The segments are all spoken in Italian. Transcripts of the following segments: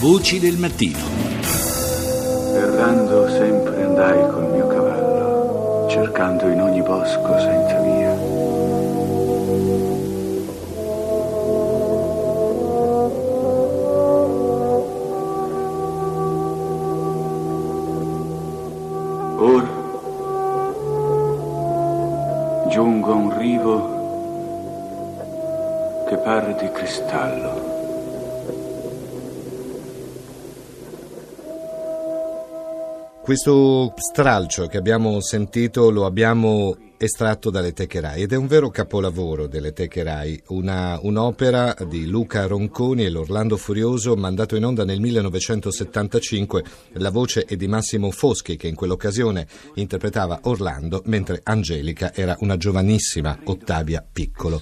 Voci del mattino. Errando sempre andai col mio cavallo, cercando in ogni bosco senza via. Ora giungo a un rivo che pare di cristallo. Questo stralcio che abbiamo sentito lo abbiamo estratto dalle Techerai ed è un vero capolavoro delle Techerai, una, un'opera di Luca Ronconi e l'Orlando Furioso mandato in onda nel 1975. La voce è di Massimo Foschi che in quell'occasione interpretava Orlando mentre Angelica era una giovanissima Ottavia Piccolo.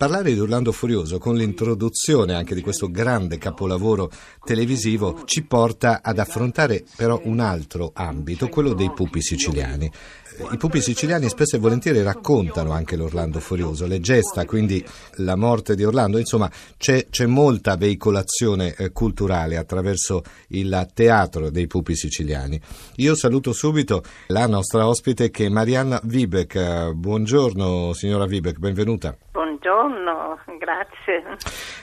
Parlare di Orlando Furioso con l'introduzione anche di questo grande capolavoro televisivo ci porta ad affrontare però un altro ambito, quello dei pupi siciliani. I pupi siciliani spesso e volentieri raccontano anche l'Orlando Furioso, le gesta, quindi la morte di Orlando, insomma c'è, c'è molta veicolazione eh, culturale attraverso il teatro dei pupi siciliani. Io saluto subito la nostra ospite che è Marianna Vibek. Buongiorno signora Vibek, benvenuta. Buongiorno, grazie.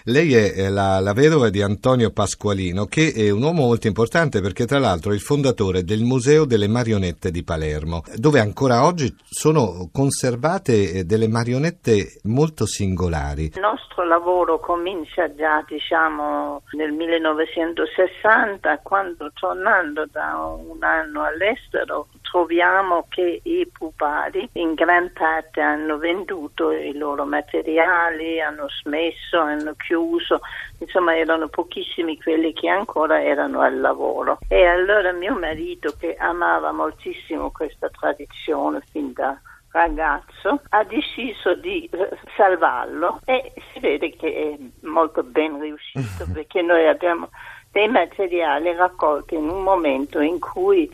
Lei è la, la, vedova di Antonio Pasqualino, che è un uomo molto importante perché tra l'altro è il fondatore del Museo delle Marionette di Palermo, dove ancora oggi sono conservate delle marionette molto singolari. Il nostro lavoro comincia già diciamo nel 1960, quando tornando da un anno all'estero troviamo che i pupari in gran parte hanno venduto i loro materiali, hanno smesso, hanno chiuso, insomma erano pochissimi quelli che ancora erano al lavoro. E allora mio marito, che amava moltissimo questa tradizione fin da ragazzo ha deciso di eh, salvarlo e si vede che è molto ben riuscito perché noi abbiamo dei materiali raccolti in un momento in cui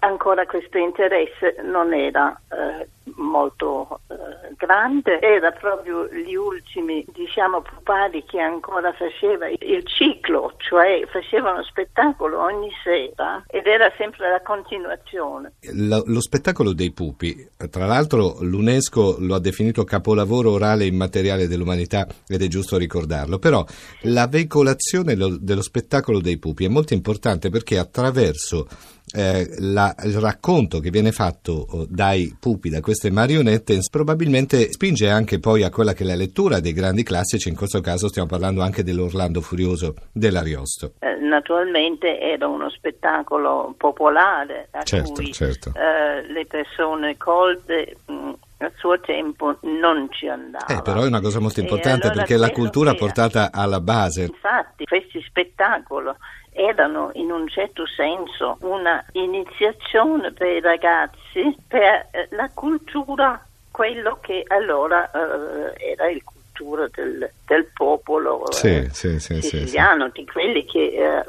ancora questo interesse non era eh, molto eh, grande, era proprio gli ultimi diciamo pupari che ancora faceva il ciclo, cioè facevano spettacolo ogni sera ed era sempre la continuazione. Lo, lo spettacolo dei pupi, tra l'altro l'UNESCO lo ha definito capolavoro orale immateriale dell'umanità ed è giusto ricordarlo, però la veicolazione lo, dello spettacolo dei pupi è molto importante perché attraverso eh, la, il racconto che viene fatto oh, dai pupi, da queste marionette, probabilmente spinge anche poi a quella che è la lettura dei grandi classici, in questo caso stiamo parlando anche dell'Orlando Furioso dell'Ariosto. Eh, naturalmente era uno spettacolo popolare a certo, cui certo. Eh, le persone colte mh, a suo tempo non ci andava. Eh, però è una cosa molto importante allora perché la cultura era. portata alla base. Infatti, questi spettacoli erano in un certo senso una iniziazione per i ragazzi per eh, la cultura, quello che allora eh, era il cultura del, del popolo sì, eh, sì, sì, siciliano, di quelli che eh,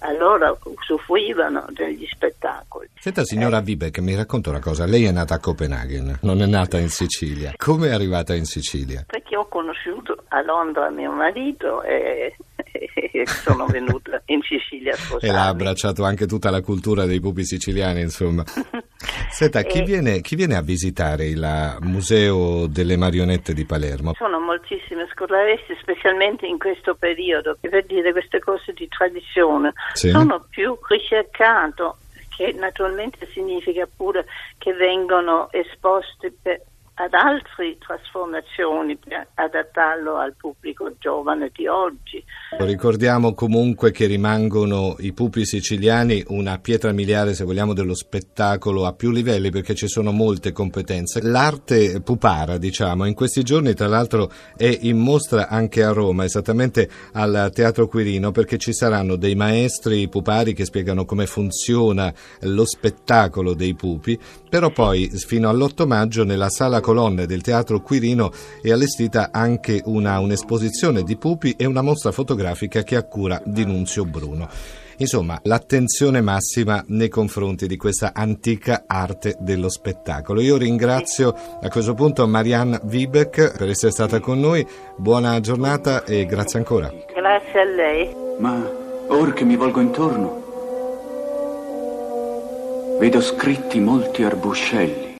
allora usufruivano degli spettacoli. Senta signora Vibek, mi racconta una cosa, lei è nata a Copenaghen, non è nata in Sicilia. Come è arrivata in Sicilia? Perché ho conosciuto a Londra mio marito e sono venuta in Sicilia a sposarmi. E l'ha abbracciato anche tutta la cultura dei pupi siciliani, insomma. Senta, chi, e... viene, chi, viene, a visitare il Museo delle Marionette di Palermo? Sono moltissime scolaresche, specialmente in questo periodo, per dire queste cose di tradizione. Sì. Sono più ricercato, che naturalmente significa pure che vengono esposti per ad altre trasformazioni per adattarlo al pubblico giovane di oggi. Ricordiamo comunque che rimangono i pupi siciliani una pietra miliare, se vogliamo, dello spettacolo a più livelli perché ci sono molte competenze. L'arte pupara, diciamo, in questi giorni tra l'altro è in mostra anche a Roma, esattamente al Teatro Quirino, perché ci saranno dei maestri pupari che spiegano come funziona lo spettacolo dei pupi, però poi fino all'8 maggio nella sala colonne del Teatro Quirino è allestita anche una, un'esposizione di pupi e una mostra fotografica che ha cura di Nunzio Bruno. Insomma, l'attenzione massima nei confronti di questa antica arte dello spettacolo. Io ringrazio a questo punto Marianne Wiebeck per essere stata con noi. Buona giornata e grazie ancora. Grazie a lei. Ma Ora che mi volgo intorno, vedo scritti molti arbuscelli